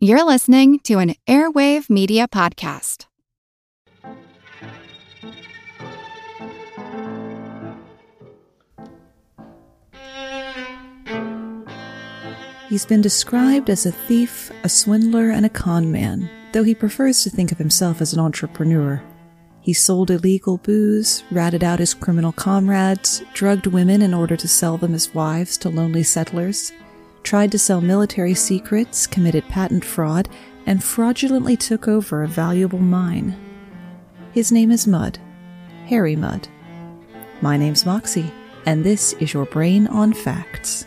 You're listening to an Airwave Media Podcast. He's been described as a thief, a swindler, and a con man, though he prefers to think of himself as an entrepreneur. He sold illegal booze, ratted out his criminal comrades, drugged women in order to sell them as wives to lonely settlers, tried to sell military secrets, committed patent fraud, and fraudulently took over a valuable mine. His name is Mudd, Harry Mudd. My name's Moxie, and this is your Brain on Facts.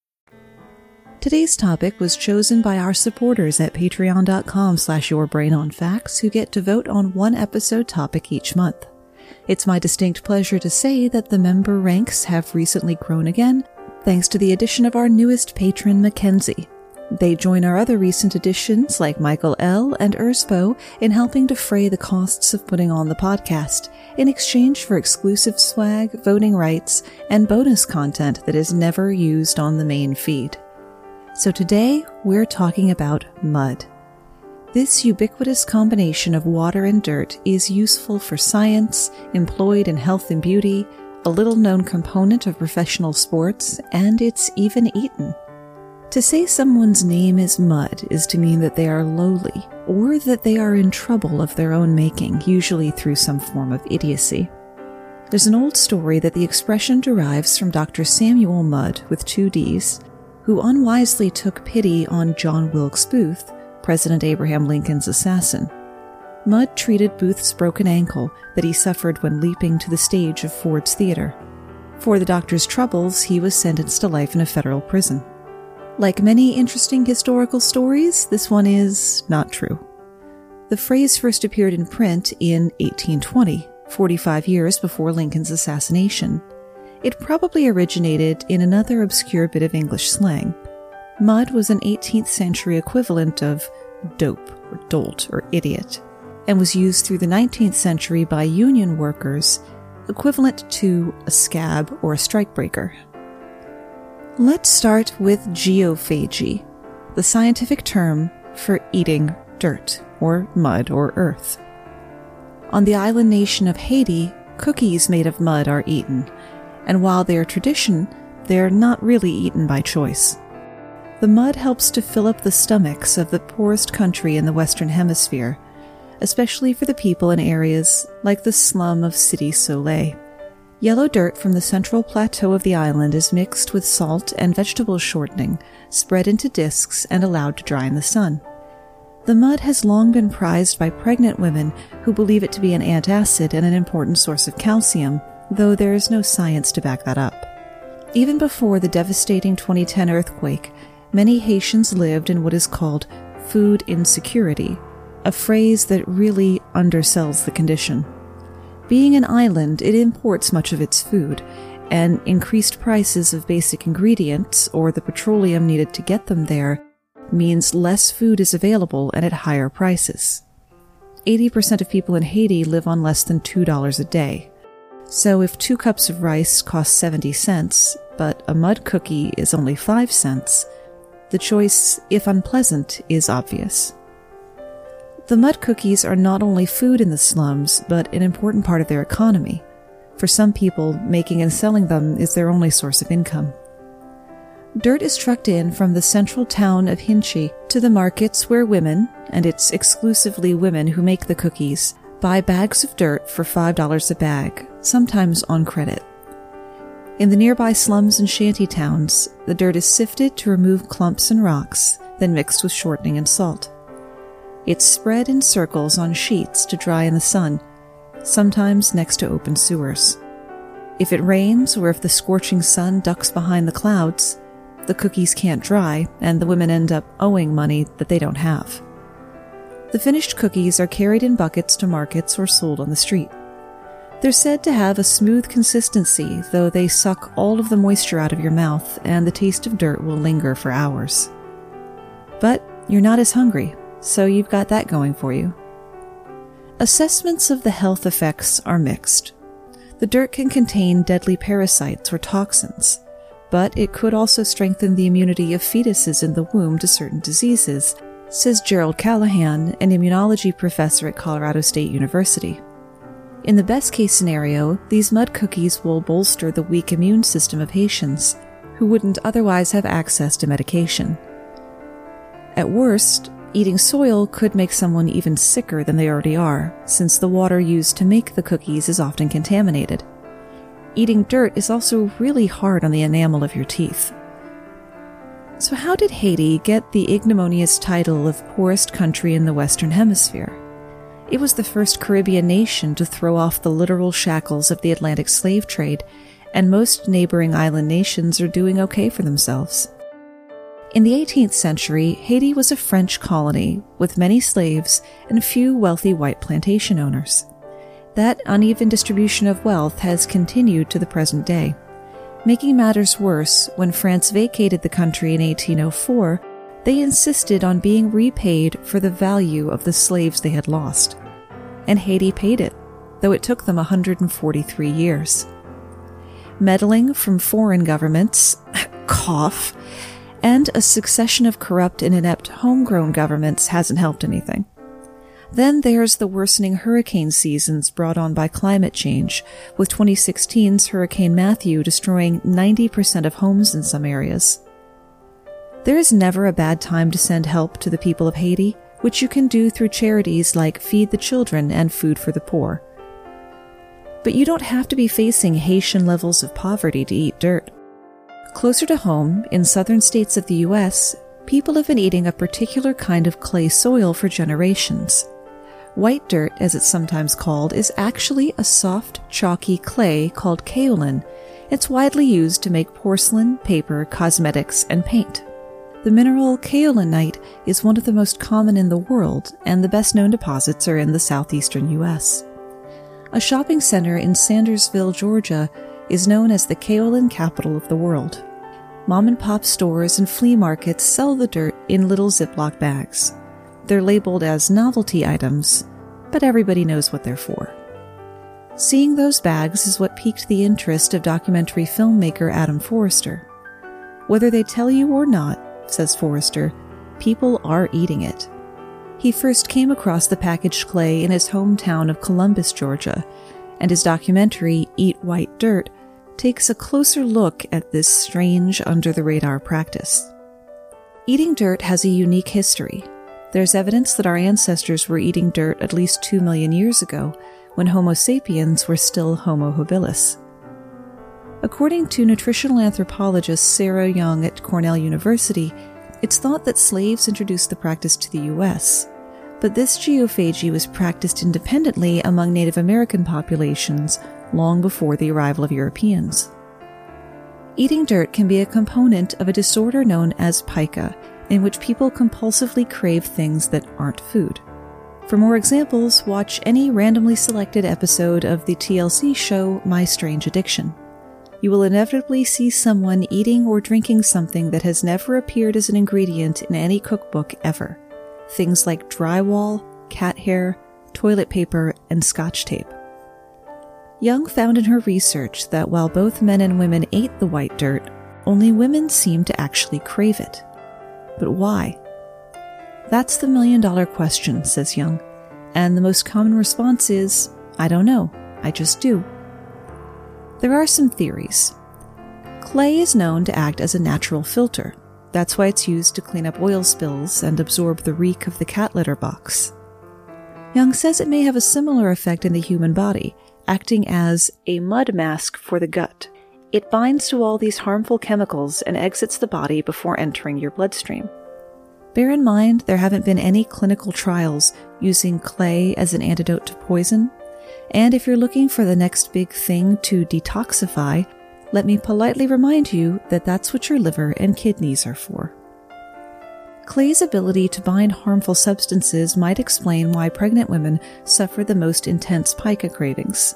Today's topic was chosen by our supporters at patreon.com slash yourbrainonfacts who get to vote on one episode topic each month. It's my distinct pleasure to say that the member ranks have recently grown again, thanks to the addition of our newest patron, Mackenzie. They join our other recent additions like Michael L. and Urspo in helping defray the costs of putting on the podcast in exchange for exclusive swag, voting rights, and bonus content that is never used on the main feed. So today we're talking about mud. This ubiquitous combination of water and dirt is useful for science, employed in health and beauty, a little known component of professional sports, and it's even eaten. To say someone's name is mud is to mean that they are lowly, or that they are in trouble of their own making, usually through some form of idiocy. There's an old story that the expression derives from Dr. Samuel Mudd with two D's, who unwisely took pity on John Wilkes Booth, President Abraham Lincoln's assassin. Mudd treated Booth's broken ankle that he suffered when leaping to the stage of Ford's Theater. For the doctor's troubles, he was sentenced to life in a federal prison. Like many interesting historical stories, this one is not true. The phrase first appeared in print in 1820, 45 years before Lincoln's assassination. It probably originated in another obscure bit of English slang. Mud was an 18th century equivalent of dope or dolt or idiot, and was used through the 19th century by union workers, equivalent to a scab or a strikebreaker. Let's start with geophagy, the scientific term for eating dirt or mud or earth. On the island nation of Haiti, cookies made of mud are eaten, and while they are tradition, they are not really eaten by choice. The mud helps to fill up the stomachs of the poorest country in the Western Hemisphere, especially for the people in areas like the slum of Cité Soleil. Yellow dirt from the central plateau of the island is mixed with salt and vegetable shortening, spread into discs, and allowed to dry in the sun. The mud has long been prized by pregnant women who believe it to be an antacid and an important source of calcium, though there is no science to back that up. Even before the devastating 2010 earthquake, many Haitians lived in what is called food insecurity, a phrase that really undersells the condition. Being an island, it imports much of its food, and increased prices of basic ingredients, or the petroleum needed to get them there, means less food is available and at higher prices. 80% of people in Haiti live on less than $2 a day. So if two cups of rice cost 70 cents, but a mud cookie is only 5 cents, the choice, if unpleasant, is obvious. The mud cookies are not only food in the slums, but an important part of their economy. For some people, making and selling them is their only source of income. Dirt is trucked in from the central town of Hinche to the markets where women, and it's exclusively women who make the cookies, buy bags of dirt for $5 a bag, sometimes on credit. In the nearby slums and shanty towns, the dirt is sifted to remove clumps and rocks, then mixed with shortening and salt. It's spread in circles on sheets to dry in the sun, sometimes next to open sewers. If it rains or if the scorching sun ducks behind the clouds, the cookies can't dry, and the women end up owing money that they don't have. The finished cookies are carried in buckets to markets or sold on the street. They're said to have a smooth consistency, though they suck all of the moisture out of your mouth, and the taste of dirt will linger for hours. But you're not as hungry, so you've got that going for you. Assessments of the health effects are mixed. The dirt can contain deadly parasites or toxins, but it could also strengthen the immunity of fetuses in the womb to certain diseases, says Gerald Callahan, an immunology professor at Colorado State University. In the best case scenario, these mud cookies will bolster the weak immune system of Haitians, who wouldn't otherwise have access to medication. At worst, Eating soil could make someone even sicker than they already are, since the water used to make the cookies is often contaminated. Eating dirt is also really hard on the enamel of your teeth. So, how did Haiti get the ignominious title of poorest country in the Western Hemisphere? It was the first Caribbean nation to throw off the literal shackles of the Atlantic slave trade, and most neighboring island nations are doing okay for themselves. In the 18th century, Haiti was a French colony with many slaves and few wealthy white plantation owners. That uneven distribution of wealth has continued to the present day. Making matters worse, when France vacated the country in 1804, they insisted on being repaid for the value of the slaves they had lost. And Haiti paid it, though it took them 143 years. Meddling from foreign governments, cough, and a succession of corrupt and inept homegrown governments hasn't helped anything. Then there's the worsening hurricane seasons brought on by climate change, with 2016's Hurricane Matthew destroying 90% of homes in some areas. There is never a bad time to send help to the people of Haiti, which you can do through charities like Feed the Children and Food for the Poor. But you don't have to be facing Haitian levels of poverty to eat dirt. Closer to home, in southern states of the U.S., people have been eating a particular kind of clay soil for generations. White dirt, as it's sometimes called, is actually a soft, chalky clay called kaolin. It's widely used to make porcelain, paper, cosmetics, and paint. The mineral kaolinite is one of the most common in the world, and the best known deposits are in the southeastern U.S. A shopping center in Sandersville, Georgia, is known as the kaolin capital of the world. Mom and pop stores and flea markets sell the dirt in little Ziploc bags. They're labeled as novelty items, but everybody knows what they're for. Seeing those bags is what piqued the interest of documentary filmmaker Adam Forrester. Whether they tell you or not, says Forrester, people are eating it. He first came across the packaged clay in his hometown of Columbus, Georgia, and his documentary, Eat White Dirt, takes a closer look at this strange under the radar practice. Eating dirt has a unique history. There's evidence that our ancestors were eating dirt at least 2 million years ago, when Homo sapiens were still Homo habilis. According to nutritional anthropologist Sarah Young at Cornell University, it's thought that slaves introduced the practice to the U.S., but this geophagy was practiced independently among Native American populations long before the arrival of Europeans. Eating dirt can be a component of a disorder known as pica, in which people compulsively crave things that aren't food. For more examples, watch any randomly selected episode of the TLC show My Strange Addiction. You will inevitably see someone eating or drinking something that has never appeared as an ingredient in any cookbook ever. Things like drywall, cat hair, toilet paper, and scotch tape. Young found in her research that while both men and women ate the white dirt, only women seemed to actually crave it. But why? That's the million dollar question, says Young, and the most common response is, I don't know, I just do. There are some theories. Clay is known to act as a natural filter. That's why it's used to clean up oil spills and absorb the reek of the cat litter box. Young says it may have a similar effect in the human body, acting as a mud mask for the gut. It binds to all these harmful chemicals and exits the body before entering your bloodstream. Bear in mind there haven't been any clinical trials using clay as an antidote to poison, and if you're looking for the next big thing to detoxify, let me politely remind you that that's what your liver and kidneys are for. Clay's ability to bind harmful substances might explain why pregnant women suffer the most intense pica cravings.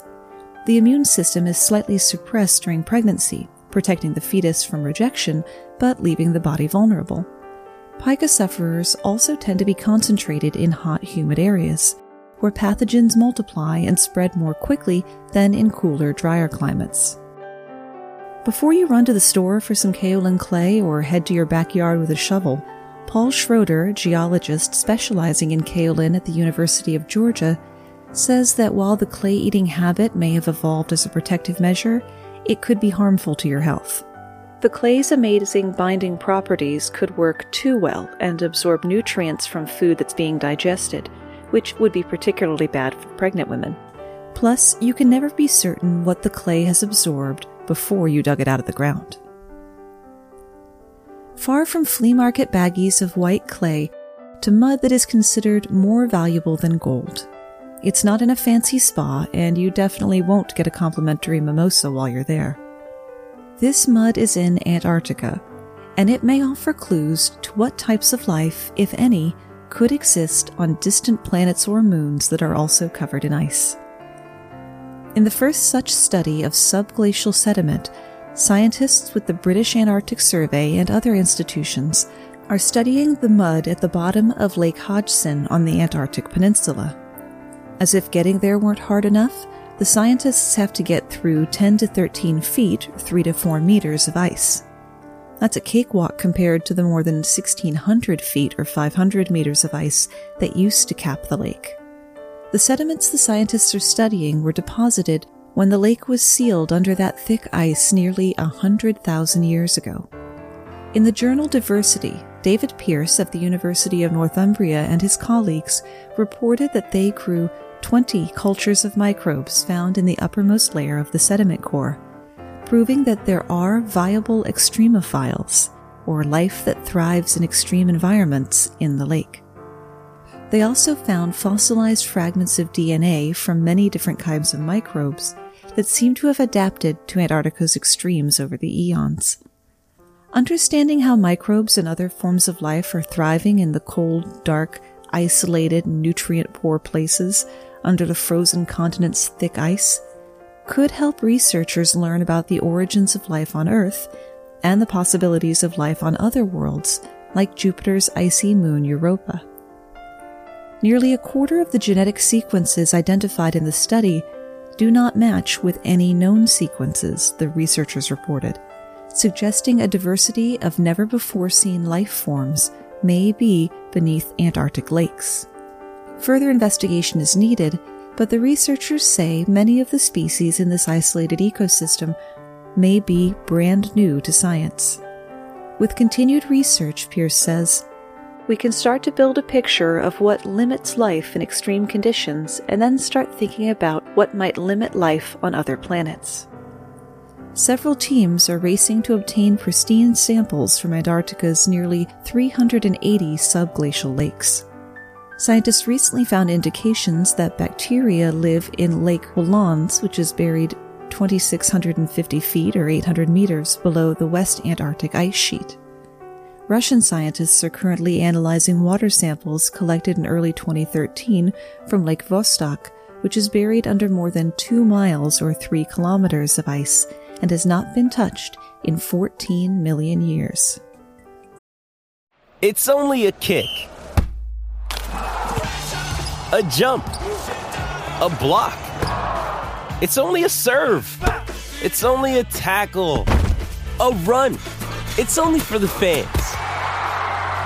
The immune system is slightly suppressed during pregnancy, protecting the fetus from rejection, but leaving the body vulnerable. Pica sufferers also tend to be concentrated in hot, humid areas, where pathogens multiply and spread more quickly than in cooler, drier climates. Before you run to the store for some kaolin clay or head to your backyard with a shovel, Paul Schroeder, geologist specializing in kaolin at the University of Georgia, says that while the clay eating habit may have evolved as a protective measure, it could be harmful to your health. The clay's amazing binding properties could work too well and absorb nutrients from food that's being digested, which would be particularly bad for pregnant women. Plus, you can never be certain what the clay has absorbed before you dug it out of the ground. Far from flea market baggies of white clay to mud that is considered more valuable than gold. It's not in a fancy spa, and you definitely won't get a complimentary mimosa while you're there. This mud is in Antarctica, and it may offer clues to what types of life, if any, could exist on distant planets or moons that are also covered in ice. In the first such study of subglacial sediment, scientists with the British Antarctic Survey and other institutions are studying the mud at the bottom of Lake Hodgson on the Antarctic Peninsula. As if getting there weren't hard enough, the scientists have to get through 10 to 13 feet, 3 to 4 meters of ice. That's a cakewalk compared to the more than 1,600 feet or 500 meters of ice that used to cap the lake. The sediments the scientists are studying were deposited when the lake was sealed under that thick ice nearly a 100,000 years ago. In the journal Diversity, David Pearce of the University of Northumbria and his colleagues reported that they grew 20 cultures of microbes found in the uppermost layer of the sediment core, proving that there are viable extremophiles, or life that thrives in extreme environments, in the lake. They also found fossilized fragments of DNA from many different kinds of microbes that seem to have adapted to Antarctica's extremes over the eons. Understanding how microbes and other forms of life are thriving in the cold, dark, isolated, nutrient poor places under the frozen continent's thick ice could help researchers learn about the origins of life on Earth and the possibilities of life on other worlds, like Jupiter's icy moon Europa. Nearly a quarter of the genetic sequences identified in the study do not match with any known sequences, the researchers reported, suggesting a diversity of never before seen life forms may be beneath Antarctic lakes. Further investigation is needed, but the researchers say many of the species in this isolated ecosystem may be brand new to science. With continued research, Pearce says, we can start to build a picture of what limits life in extreme conditions and then start thinking about what might limit life on other planets. Several teams are racing to obtain pristine samples from Antarctica's nearly 380 subglacial lakes. Scientists recently found indications that bacteria live in Lake Whillans, which is buried 2,650 feet or 800 meters below the West Antarctic ice sheet. Russian scientists are currently analyzing water samples collected in early 2013 from Lake Vostok, which is buried under more than two miles or three kilometers of ice and has not been touched in 14 million years. It's only a kick a jump, a block. It's only a serve. It's only a tackle, a run. It's only for the fans.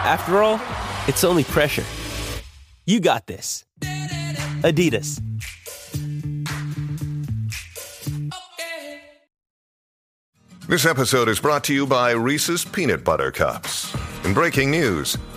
After all, it's only pressure. You got this. Adidas. This episode is brought to you by Reese's Peanut Butter Cups. In breaking news,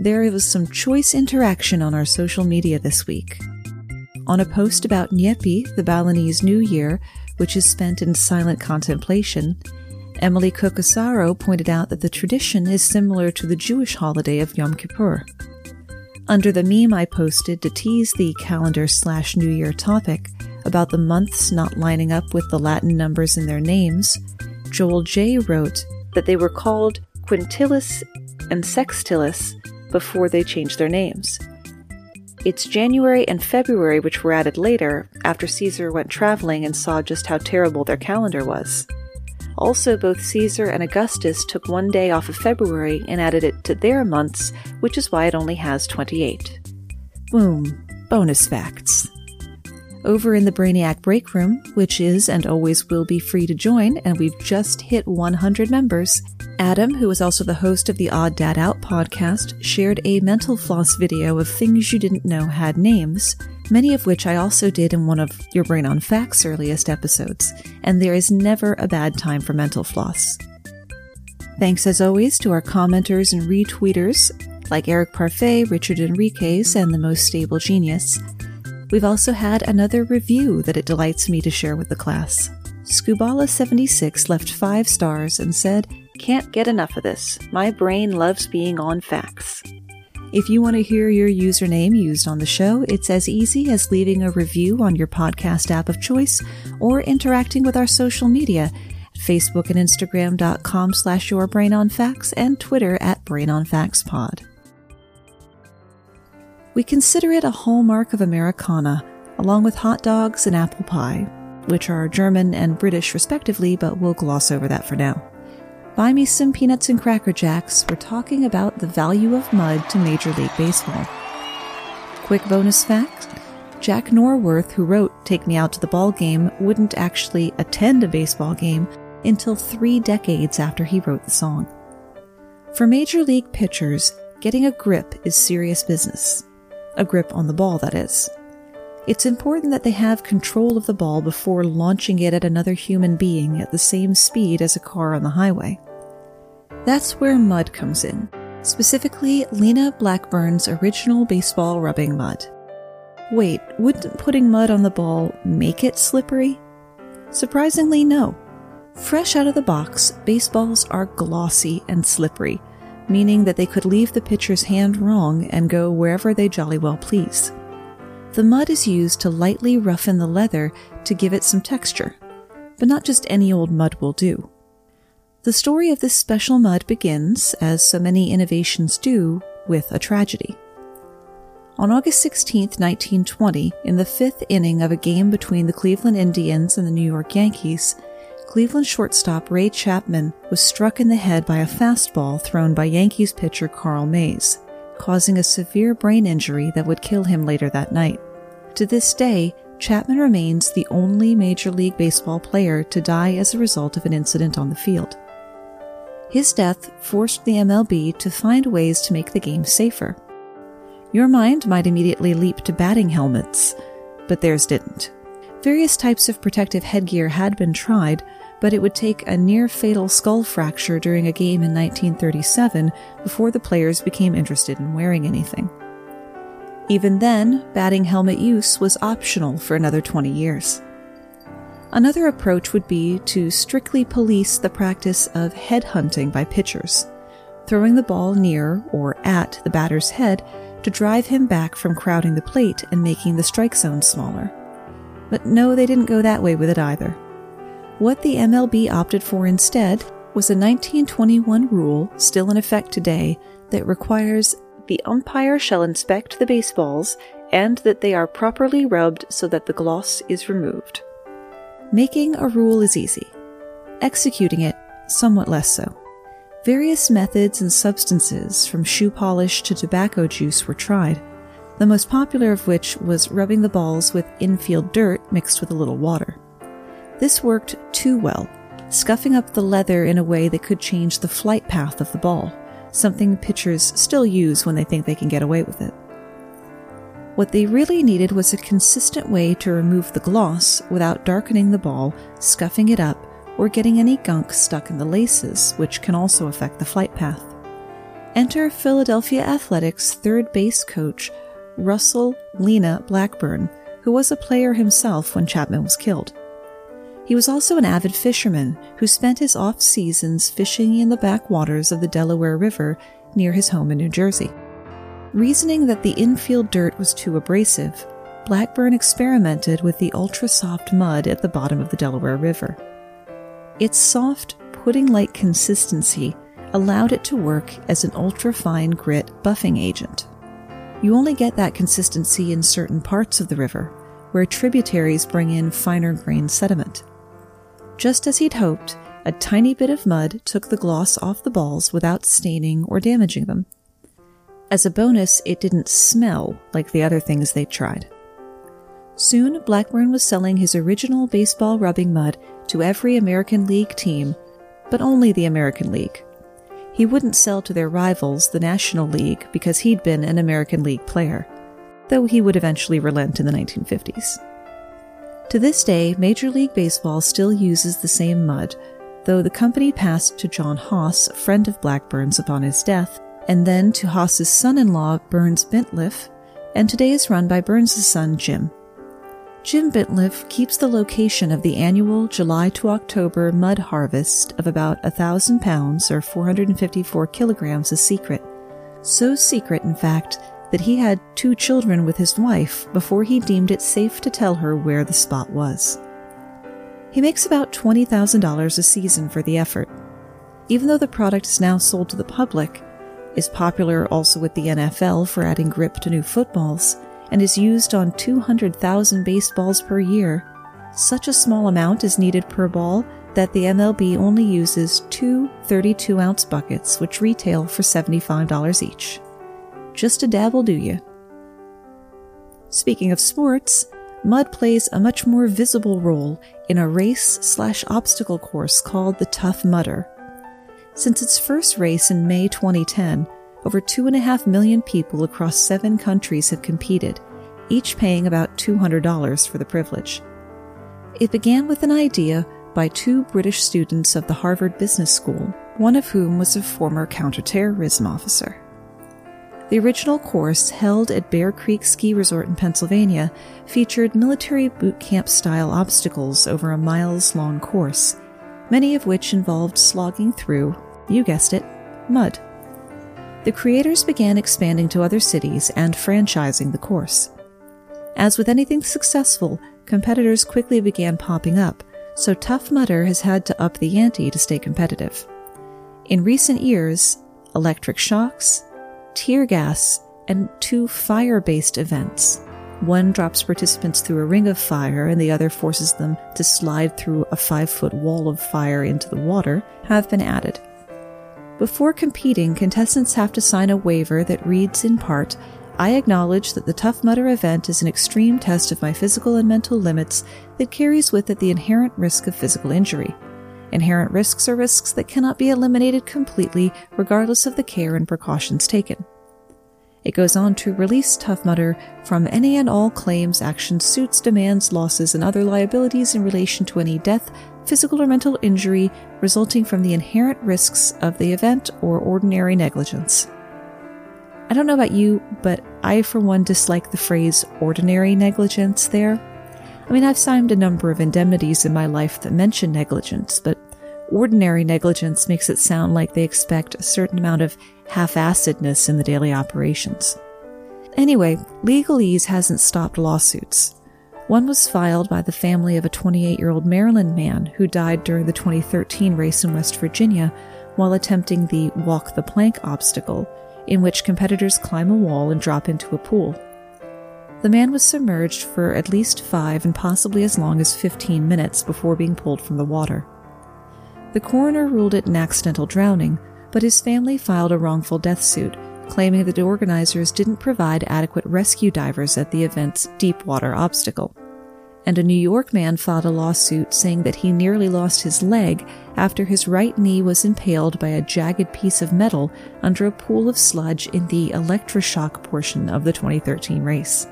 there was some choice interaction on our social media this week. On a post about Nyepi, the Balinese New Year, which is spent in silent contemplation, Emily Kokosaro pointed out that the tradition is similar to the Jewish holiday of Yom Kippur. Under the meme I posted to tease the calendar slash New Year topic about the months not lining up with the Latin numbers in their names, Joel J. wrote that they were called Quintilis and Sextilis before they changed their names. It's January and February which were added later, after Caesar went traveling and saw just how terrible their calendar was. Also, both Caesar and Augustus took one day off of February and added it to their months, which is why it only has 28. Boom. Bonus facts. Over in the Brainiac Break Room, which is and always will be free to join, and we've just hit 100 members, Adam, who is also the host of the Odd Dad Out podcast, shared a mental floss video of things you didn't know had names, many of which I also did in one of Your Brain on Facts earliest episodes, and there is never a bad time for mental floss. Thanks as always to our commenters and retweeters like Eric Parfait, Richard Enriquez, and the Most Stable Genius. We've also had another review that it delights me to share with the class. Scubala76 left five stars and said, can't get enough of this. My brain loves being on facts. If you want to hear your username used on the show, it's as easy as leaving a review on your podcast app of choice or interacting with our social media at Facebook and Instagram.com slash your brain on facts and Twitter at brain on facts pod. We consider it a hallmark of Americana, along with hot dogs and apple pie, which are German and British respectively, but we'll gloss over that for now. Buy me some peanuts and cracker jacks. We're talking about the value of mud to Major League Baseball. Quick bonus fact Jack Norworth, who wrote Take Me Out to the Ball Game, wouldn't actually attend a baseball game until three decades after he wrote the song. For Major League pitchers, getting a grip is serious business. A grip on the ball, that is. It's important that they have control of the ball before launching it at another human being at the same speed as a car on the highway. That's where mud comes in, specifically Lena Blackburn's original baseball rubbing mud. Wait, wouldn't putting mud on the ball make it slippery? Surprisingly, no. Fresh out of the box, baseballs are glossy and slippery, meaning that they could leave the pitcher's hand wrong and go wherever they jolly well please. The mud is used to lightly roughen the leather to give it some texture, but not just any old mud will do. The story of this special mud begins, as so many innovations do, with a tragedy. On August 16, 1920, in the fifth inning of a game between the Cleveland Indians and the New York Yankees, Cleveland shortstop Ray Chapman was struck in the head by a fastball thrown by Yankees pitcher Carl Mays, causing a severe brain injury that would kill him later that night. To this day, Chapman remains the only Major League Baseball player to die as a result of an incident on the field. His death forced the MLB to find ways to make the game safer. Your mind might immediately leap to batting helmets, but theirs didn't. Various types of protective headgear had been tried, but it would take a near fatal skull fracture during a game in 1937 before the players became interested in wearing anything. Even then, batting helmet use was optional for another 20 years. Another approach would be to strictly police the practice of headhunting by pitchers, throwing the ball near or at the batter's head to drive him back from crowding the plate and making the strike zone smaller. But no, they didn't go that way with it either. What the MLB opted for instead was a 1921 rule, still in effect today, that requires the umpire shall inspect the baseballs and that they are properly rubbed so that the gloss is removed. Making a rule is easy, executing it somewhat less so. Various methods and substances, from shoe polish to tobacco juice, were tried, the most popular of which was rubbing the balls with infield dirt mixed with a little water. This worked too well, scuffing up the leather in a way that could change the flight path of the ball, something pitchers still use when they think they can get away with it. What they really needed was a consistent way to remove the gloss without darkening the ball, scuffing it up, or getting any gunk stuck in the laces, which can also affect the flight path. Enter Philadelphia Athletics third base coach Russell Lena Blackburn, who was a player himself when Chapman was killed. He was also an avid fisherman who spent his off seasons fishing in the backwaters of the Delaware River near his home in New Jersey. Reasoning that the infield dirt was too abrasive, Blackburn experimented with the ultra soft mud at the bottom of the Delaware River. Its soft, pudding like consistency allowed it to work as an ultra fine grit buffing agent. You only get that consistency in certain parts of the river, where tributaries bring in finer grained sediment. Just as he'd hoped, a tiny bit of mud took the gloss off the balls without staining or damaging them. As a bonus, it didn't smell like the other things they'd tried. Soon, Blackburn was selling his original baseball rubbing mud to every American League team, but only the American League. He wouldn't sell to their rivals, the National League, because he'd been an American League player, though he would eventually relent in the 1950s. To this day, Major League Baseball still uses the same mud, though the company passed to John Haas, a friend of Blackburn's upon his death, and then to Haas's son-in-law, Burns Bintliff, and today is run by Burns' son, Jim. Jim Bintliff keeps the location of the annual July to October mud harvest of about a thousand pounds or 454 kilograms a secret. So secret, in fact, that he had two children with his wife before he deemed it safe to tell her where the spot was. He makes about $20,000 a season for the effort. Even though the product is now sold to the public, is popular also with the NFL for adding grip to new footballs, and is used on 200,000 baseballs per year, such a small amount is needed per ball that the MLB only uses two 32 ounce buckets, which retail for $75 each. Just a dabble, do you? Speaking of sports, mud plays a much more visible role in a race slash obstacle course called the Tough Mudder. Since its first race in May 2010, over 2.5 million people across seven countries have competed, each paying about $200 for the privilege. It began with an idea by two British students of the Harvard Business School, one of whom was a former counterterrorism officer. The original course, held at Bear Creek Ski Resort in Pennsylvania, featured military boot camp style obstacles over a miles long course, many of which involved slogging through, you guessed it, mud. The creators began expanding to other cities and franchising the course. As with anything successful, competitors quickly began popping up, so Tough Mudder has had to up the ante to stay competitive. In recent years, electric shocks, tear gas, and two fire based events. One drops participants through a ring of fire, and the other forces them to slide through a five foot wall of fire into the water, have been added. Before competing, contestants have to sign a waiver that reads in part I acknowledge that the Tough Mudder event is an extreme test of my physical and mental limits that carries with it the inherent risk of physical injury. Inherent risks are risks that cannot be eliminated completely, regardless of the care and precautions taken. It goes on to release Tough Mudder from any and all claims, actions, suits, demands, losses, and other liabilities in relation to any death, physical or mental injury resulting from the inherent risks of the event or ordinary negligence. I don't know about you, but I, for one, dislike the phrase ordinary negligence there. I mean, I've signed a number of indemnities in my life that mention negligence, but ordinary negligence makes it sound like they expect a certain amount of half assedness in the daily operations. Anyway, legalese hasn't stopped lawsuits. One was filed by the family of a 28 year old Maryland man who died during the 2013 race in West Virginia while attempting the walk the plank obstacle, in which competitors climb a wall and drop into a pool. The man was submerged for at least five and possibly as long as 15 minutes before being pulled from the water. The coroner ruled it an accidental drowning, but his family filed a wrongful death suit, claiming that the organizers didn't provide adequate rescue divers at the event's deep water obstacle. And a New York man filed a lawsuit saying that he nearly lost his leg after his right knee was impaled by a jagged piece of metal under a pool of sludge in the electroshock portion of the 2013 race.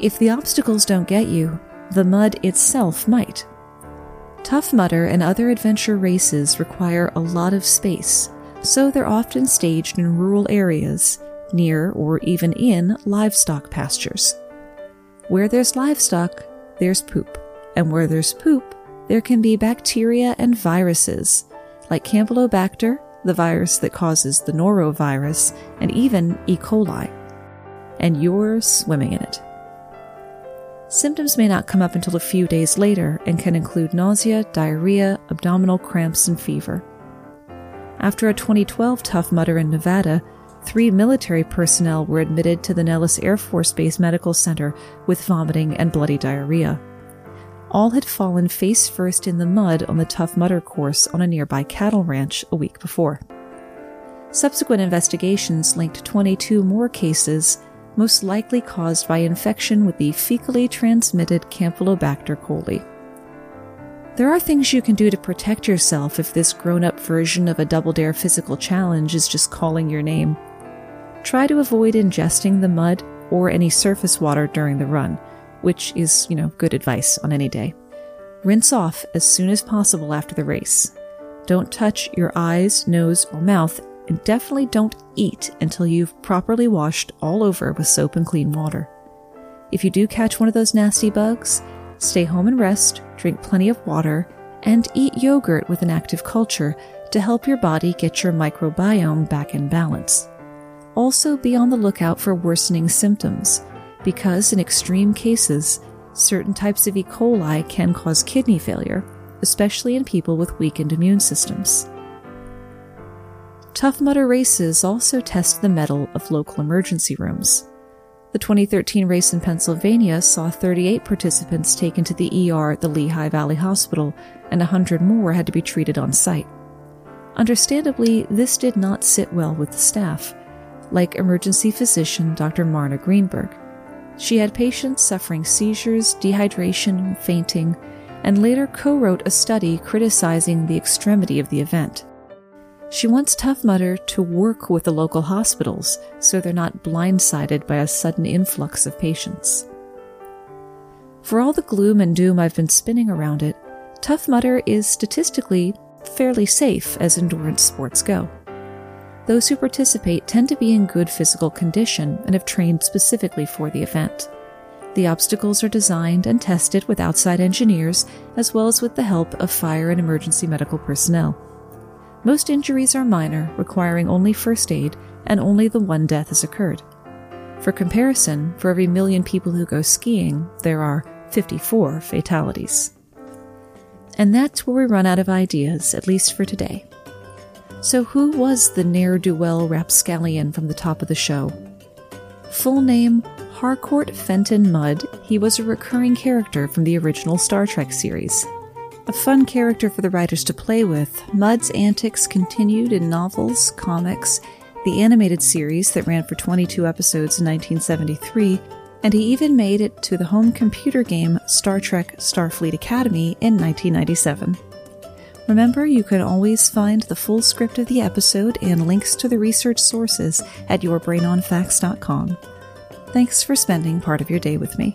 If the obstacles don't get you, the mud itself might. Tough Mudder and other adventure races require a lot of space, so they're often staged in rural areas, near or even in livestock pastures. Where there's livestock, there's poop, and where there's poop, there can be bacteria and viruses, like Campylobacter, the virus that causes the norovirus, and even E. coli. And you're swimming in it. Symptoms may not come up until a few days later and can include nausea, diarrhea, abdominal cramps, and fever. After a 2012 Tough Mudder in Nevada, three military personnel were admitted to the Nellis Air Force Base Medical Center with vomiting and bloody diarrhea. All had fallen face first in the mud on the Tough Mudder course on a nearby cattle ranch a week before. Subsequent investigations linked 22 more cases most likely caused by infection with the fecally transmitted Campylobacter coli. There are things you can do to protect yourself if this grown up version of a Double Dare physical challenge is just calling your name. Try to avoid ingesting the mud or any surface water during the run, which is, you know, good advice on any day. Rinse off as soon as possible after the race. Don't touch your eyes, nose, or mouth and definitely don't eat until you've properly washed all over with soap and clean water. If you do catch one of those nasty bugs, stay home and rest, drink plenty of water, and eat yogurt with an active culture to help your body get your microbiome back in balance. Also, be on the lookout for worsening symptoms, because in extreme cases, certain types of E. coli can cause kidney failure, especially in people with weakened immune systems. Tough Mudder races also test the mettle of local emergency rooms. The 2013 race in Pennsylvania saw 38 participants taken to the ER at the Lehigh Valley Hospital, and 100 more had to be treated on site. Understandably, this did not sit well with the staff, like emergency physician Dr. Marna Greenberg. She had patients suffering seizures, dehydration, fainting, and later co wrote a study criticizing the extremity of the event. She wants Tough Mudder to work with the local hospitals so they're not blindsided by a sudden influx of patients. For all the gloom and doom I've been spinning around it, Tough Mudder is statistically fairly safe as endurance sports go. Those who participate tend to be in good physical condition and have trained specifically for the event. The obstacles are designed and tested with outside engineers as well as with the help of fire and emergency medical personnel. Most injuries are minor, requiring only first aid, and only the one death has occurred. For comparison, for every million people who go skiing, there are 54 fatalities. And that's where we run out of ideas, at least for today. So, who was the ne'er do well rapscallion from the top of the show? Full name Harcourt Fenton Mudd, he was a recurring character from the original Star Trek series, a fun character for the writers to play with, Mudd's antics continued in novels, comics, the animated series that ran for 22 episodes in 1973, and he even made it to the home computer game Star Trek Starfleet Academy in 1997. Remember, you can always find the full script of the episode and links to the research sources at yourbrainonfacts.com. Thanks for spending part of your day with me.